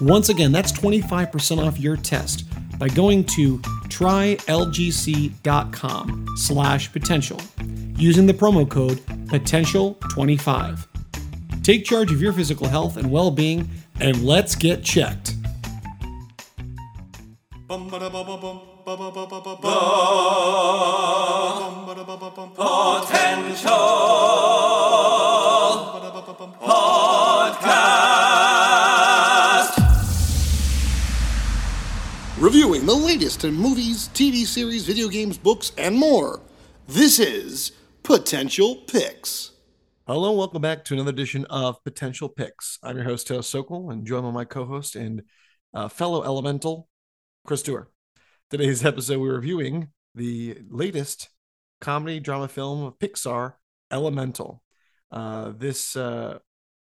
Once again, that's 25% off your test by going to trylgc.com slash potential using the promo code potential25. Take charge of your physical health and well-being and let's get checked. Reviewing the latest in movies, TV series, video games, books, and more. This is Potential Picks. Hello, welcome back to another edition of Potential Picks. I'm your host, Taylor Sokol, and joined by my co-host and uh, fellow elemental, Chris Dewar. Today's episode, we're reviewing the latest comedy drama film of Pixar, Elemental. Uh, this uh,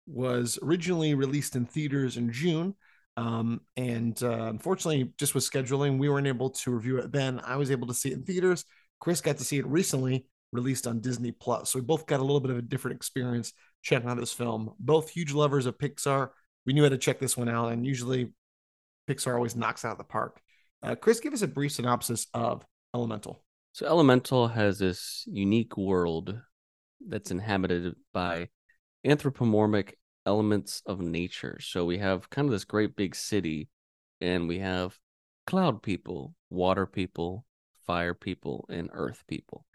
was originally released in theaters in June, um, and uh, unfortunately, just with scheduling, we weren't able to review it then. I was able to see it in theaters. Chris got to see it recently, released on Disney Plus. So we both got a little bit of a different experience checking out this film. Both huge lovers of Pixar. We knew how to check this one out, and usually Pixar always knocks out of the park. Uh, Chris, give us a brief synopsis of Elemental. So Elemental has this unique world that's inhabited by anthropomorphic elements of nature. So we have kind of this great big city and we have cloud people, water people, fire people, and earth people.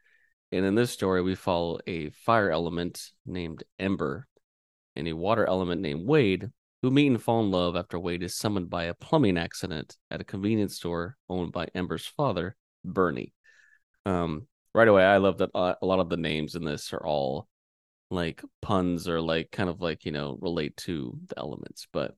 And in this story, we follow a fire element named Ember and a water element named Wade, who meet and fall in love after Wade is summoned by a plumbing accident at a convenience store owned by Ember's father, Bernie. Um, right away, I love that uh, a lot of the names in this are all like puns or like kind of like you know relate to the elements but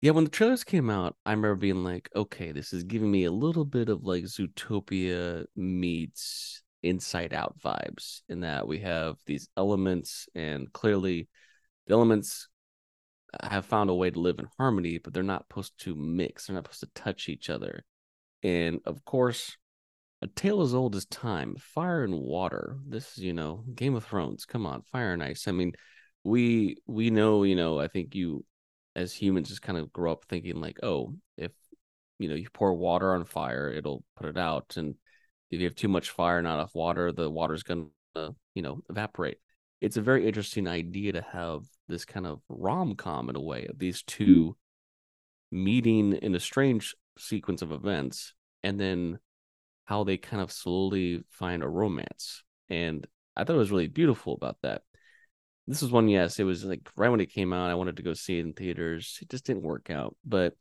yeah when the trailers came out i remember being like okay this is giving me a little bit of like zootopia meets inside out vibes in that we have these elements and clearly the elements have found a way to live in harmony but they're not supposed to mix they're not supposed to touch each other. And of course a tale as old as time fire and water. This is you know game of thrones. Come on fire and ice. I mean we we know you know i think you as humans just kind of grow up thinking like oh if you know you pour water on fire it'll put it out. And if you have too much fire not enough water the water's gonna you know evaporate. It's a very interesting idea to have this kind of rom-com in a way of these two meeting in a strange sequence of events and then how they kind of slowly find a romance. And I thought it was really beautiful about that. This was one, yes, it was like right when it came out, I wanted to go see it in theaters. It just didn't work out. But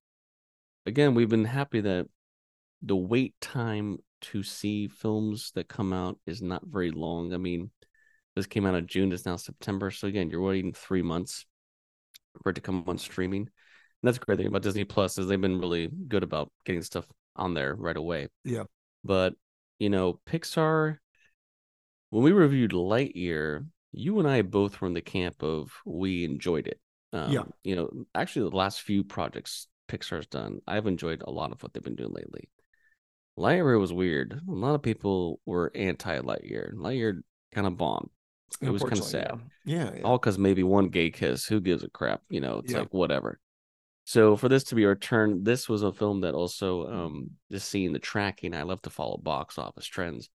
again, we've been happy that the wait time to see films that come out is not very long. I mean, this came out in June, it's now September. So again, you're waiting three months for it to come on streaming. And that's the great thing about Disney Plus is they've been really good about getting stuff on there right away. Yeah. But you know, Pixar. When we reviewed Lightyear, you and I both were in the camp of we enjoyed it. Um, Yeah. You know, actually, the last few projects Pixar's done, I've enjoyed a lot of what they've been doing lately. Lightyear was weird. A lot of people were anti Lightyear. Lightyear kind of bombed. It was kind of sad Yeah. yeah, yeah. all because maybe one gay kiss. Who gives a crap? You know, it's Yeah. like whatever. So for this to be returned, this was a film that also um just seeing the tracking. I love to follow box office trends.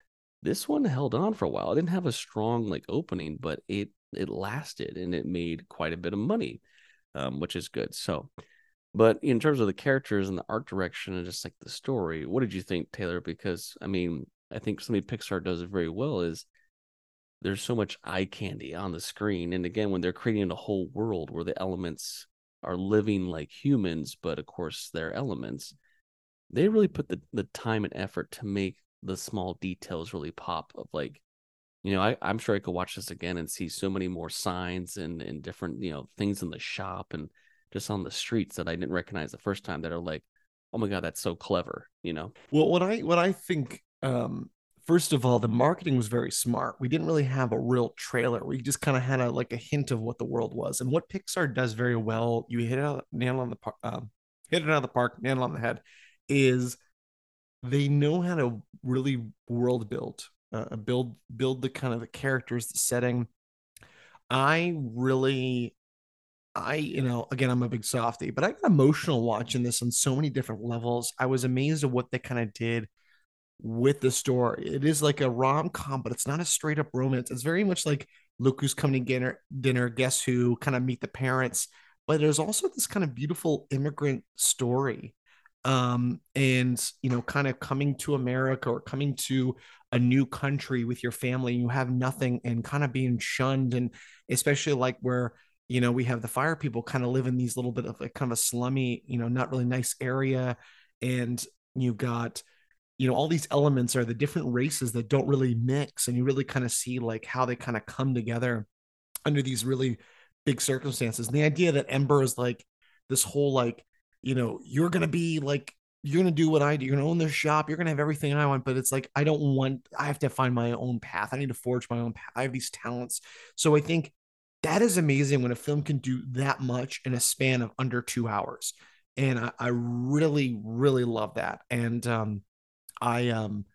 This one held on for a while. It didn't have a strong like opening, but it it lasted and it made quite a bit of money, um, which is good. So But in terms of the characters and the art direction and just like the story, what did you think, Taylor? Because I mean, I think something Pixar does it very well is there's so much eye candy on the screen. And again, when they're creating a whole world where the elements are living like humans, but of course they're elements, they really put the, the time and effort to make the small details really pop of like, you know, I, I'm sure I could watch this again and see so many more signs and, and different, you know, things in the shop and just on the streets that I didn't recognize the first time that are like, oh my God, that's so clever, you know? Well, what I what I think um first of all, the marketing was very smart. We didn't really have a real trailer. We just kind of had a like a hint of what the world was. And what Pixar does very well, you hit it out, nail on the park, um, hit it out of the park, nail on the head, is they know how to really world build, uh, build build the kind of the characters, the setting. I really I, you know, again, I'm a big softy, but I got emotional watching this on so many different levels. I was amazed at what they kind of did with the story. It is like a rom com, but it's not a straight up romance. It's very much like look who's coming to dinner, dinner, guess who, kind of meet the parents. But there's also this kind of beautiful immigrant story. Um, and you know, kind of coming to America or coming to a new country with your family, you have nothing and kind of being shunned, and especially like where you know we have the fire people kind of live in these little bit of like kind of a slummy, you know, not really nice area, and you've got you know all these elements are the different races that don't really mix and you really kind of see like how they kind of come together under these really big circumstances. And the idea that ember is like this whole like you know you're gonna be like you're gonna do what i do. You're gonna own this shop. You're gonna have everything i want. But it's like i don't want i have to find my own path. I need to forge my own path. I have these talents. So i think that is amazing when a film can do that much in a span of under two hours. And i, I really really love that. And um I um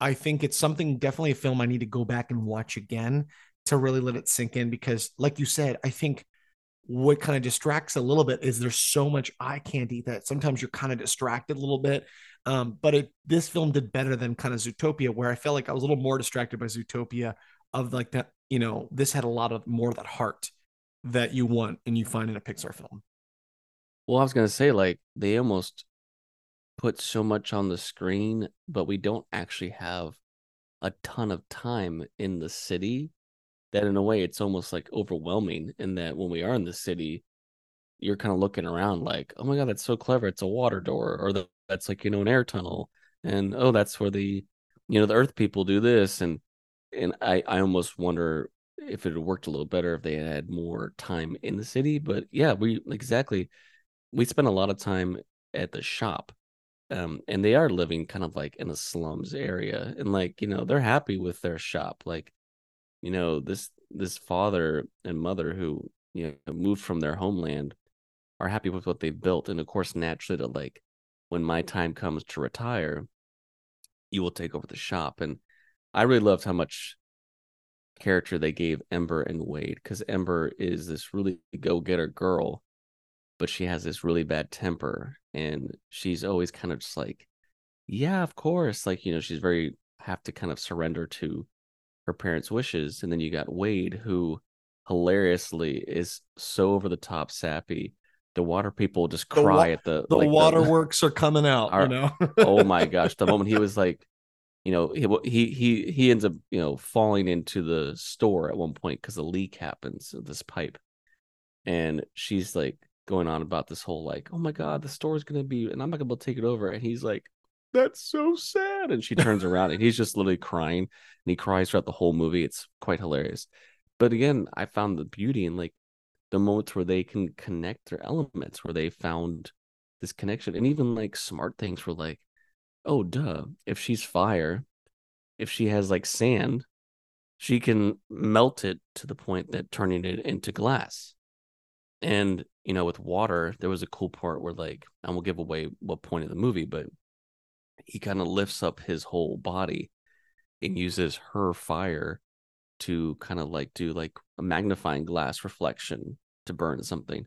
I think it's something definitely a film I need to go back and watch again to really let it sink in because like you said, I think what kind of distracts a little bit is there's so much eye candy that sometimes you're kind of distracted a little bit. Um, but it this film did better than kind of Zootopia, where I felt like I was a little more distracted by Zootopia of like that, you know, this had a lot of more of that heart that you want and you find in a Pixar film. Well, I was gonna say, like, they almost put so much on the screen, but we don't actually have a ton of time in the city that in a way it's almost like overwhelming in that when we are in the city you're kind of looking around like oh my god that's so clever it's a water door or the, that's like you know an air tunnel and oh that's where the you know the earth people do this and and i i almost wonder if it had worked a little better if they had more time in the city but yeah we exactly we spent a lot of time at the shop um and they are living kind of like in a slums area and like you know they're happy with their shop like you know this this father and mother who you know moved from their homeland are happy with what they've built and of course naturally to like when my time comes to retire you will take over the shop and i really loved how much character they gave ember and wade because ember is this really go-getter girl but she has this really bad temper and she's always kind of just like yeah of course like you know she's very have to kind of surrender to her parents wishes and then you got wade who hilariously is so over the top sappy. The water people just cry the wa- at the the like waterworks are coming out Are- you know? Oh my gosh the moment he was like you know he he he, he ends up you know falling into the store at one point because a leak happens of this pipe and she's like going on about this whole like oh my god the store's gonna be and i'm not gonna be able to take it over and he's like that's so sad and she turns around and he's just literally crying and he cries throughout the whole movie it's quite hilarious. But again i found the beauty in like the moments where they can connect their elements where they found this connection and even like smart things were like oh duh if she's fire if she has like sand she can melt it to the point that turning it into glass and you know with water there was a cool part where like i won't give away what point of the movie but he kind of lifts up his whole body and uses her fire to kind of like do like a magnifying glass reflection to burn something.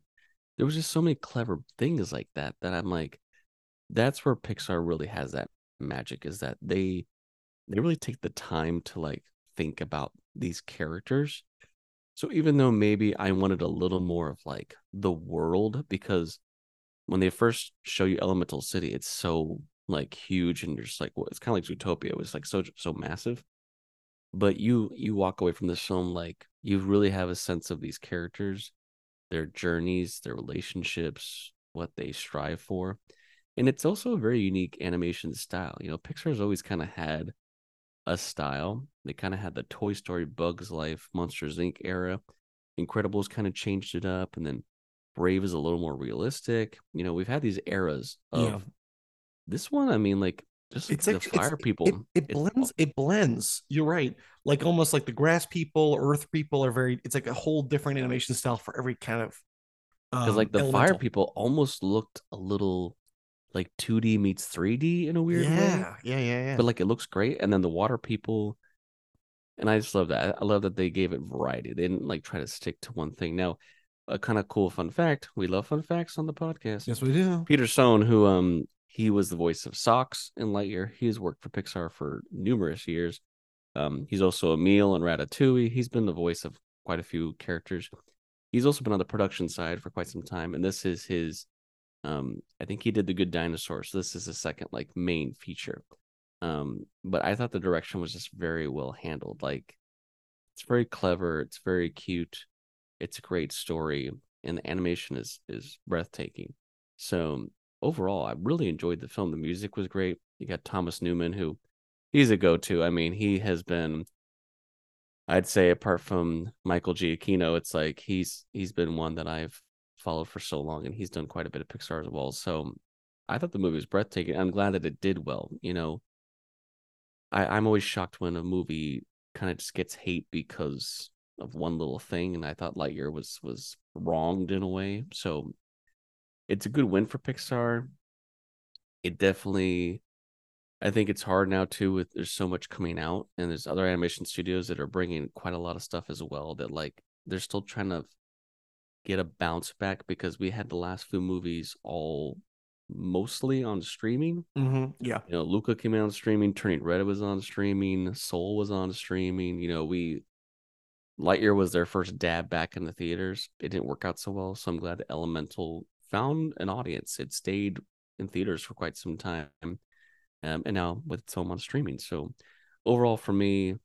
There was just so many clever things like that that i'm like that's where pixar really has that magic is that they they really take the time to like think about these characters so even though maybe I wanted a little more of like the world because when they first show you Elemental City, it's so like huge and you're just like, well, it's kind of like Zootopia. It was like so so massive. But you you walk away from this film like you really have a sense of these characters, their journeys, their relationships, what they strive for. And it's also a very unique animation style. You know, Pixar's always kind of had a style. They kind of had the Toy Story, Bugs Life, Monsters Inc. era. Incredibles kind of changed it up, and then Brave is a little more realistic. You know, we've had these eras of Yeah. this one. I mean, like just It's the actually fire it's, people. It, it it's- blends. It blends. You're right. Like almost like the grass people, earth people are very. It's like a whole different animation style for every kind of. because um, like the fire people almost looked a little like 2D meets 3D in a weird way. Yeah, yeah, yeah, yeah. But like it looks great. And then the water people, and I just love that. I love that they gave it variety. They didn't like try to stick to one thing. Now, a kind of cool fun fact. We love fun facts on the podcast. yes, we do. Peter Sohn, who um he was the voice of Sox in Lightyear. He's worked for Pixar for numerous years. Um, he's also Emile in Ratatouille. He's been the voice of quite a few characters. He's also been on the production side for quite some time, and this is his. Um, I think he did the Good Dinosaur, so this is the second like main feature. Um, but I thought the direction was just very well handled. Like, it's very clever. It's very cute. It's a great story, and the animation is is breathtaking. So overall, I really enjoyed the film. The music was great. You got Thomas Newman, who he's a go-to. I mean, he has been, I'd say, apart from Michael Giacchino, it's like he's he's been one that I've followed for so long, and he's done quite a bit of Pixar as well. So I thought the movie was breathtaking. I'm glad that it did well. You know, I, I'm always shocked when a movie kind of just gets hate because of one little thing, and I thought Lightyear was was wronged in a way. So it's a good win for Pixar. It definitely, I think it's hard now too. With there's so much coming out, and there's other animation studios that are bringing quite a lot of stuff as well. That like they're still trying to get a bounce back because we had the last few movies all mostly on streaming. hmm Yeah, You know, Luca came out on streaming, Turning Red was on streaming, Soul was on streaming. You know, we Lightyear was their first dab back in the theaters. It didn't work out so well, so I'm glad that Elemental found an audience. It stayed in theaters for quite some time, um, and now with its home on streaming. So overall, for me,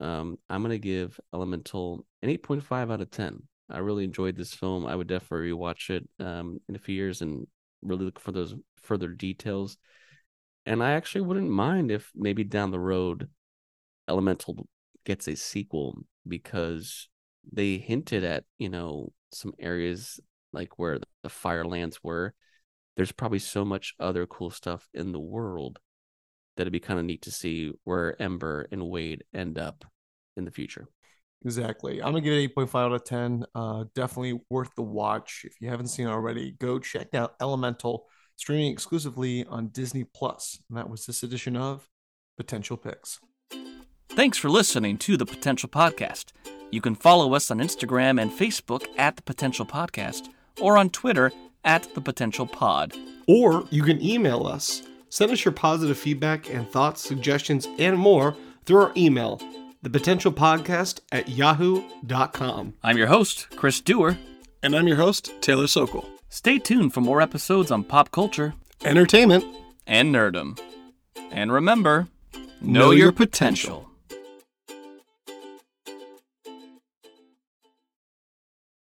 um, I'm gonna give Elemental an 8.5 out of 10. I really enjoyed this film. I would definitely rewatch it um, in a few years and really look for those further details. And I actually wouldn't mind if maybe down the road Elemental gets a sequel because they hinted at, you know, some areas like where the Firelands were. There's probably so much other cool stuff in the world that it'd be kind of neat to see where Ember and Wade end up in the future. Exactly. I'm gonna give it 8.5 out of 10. Uh, definitely worth the watch. If you haven't seen it already, go check out Elemental, streaming exclusively on Disney Plus. And that was this edition of Potential Picks. Thanks for listening to the Potential Podcast. You can follow us on Instagram and Facebook at the Potential Podcast or on Twitter at the Potential Pod. Or you can email us. Send us your positive feedback and thoughts, suggestions, and more through our email, thepotentialpodcast at yahoo.com. I'm your host, Chris Dewar. And I'm your host, Taylor Sokol. Stay tuned for more episodes on pop culture Entertainment. and nerdom. And remember, Know know, your your potential.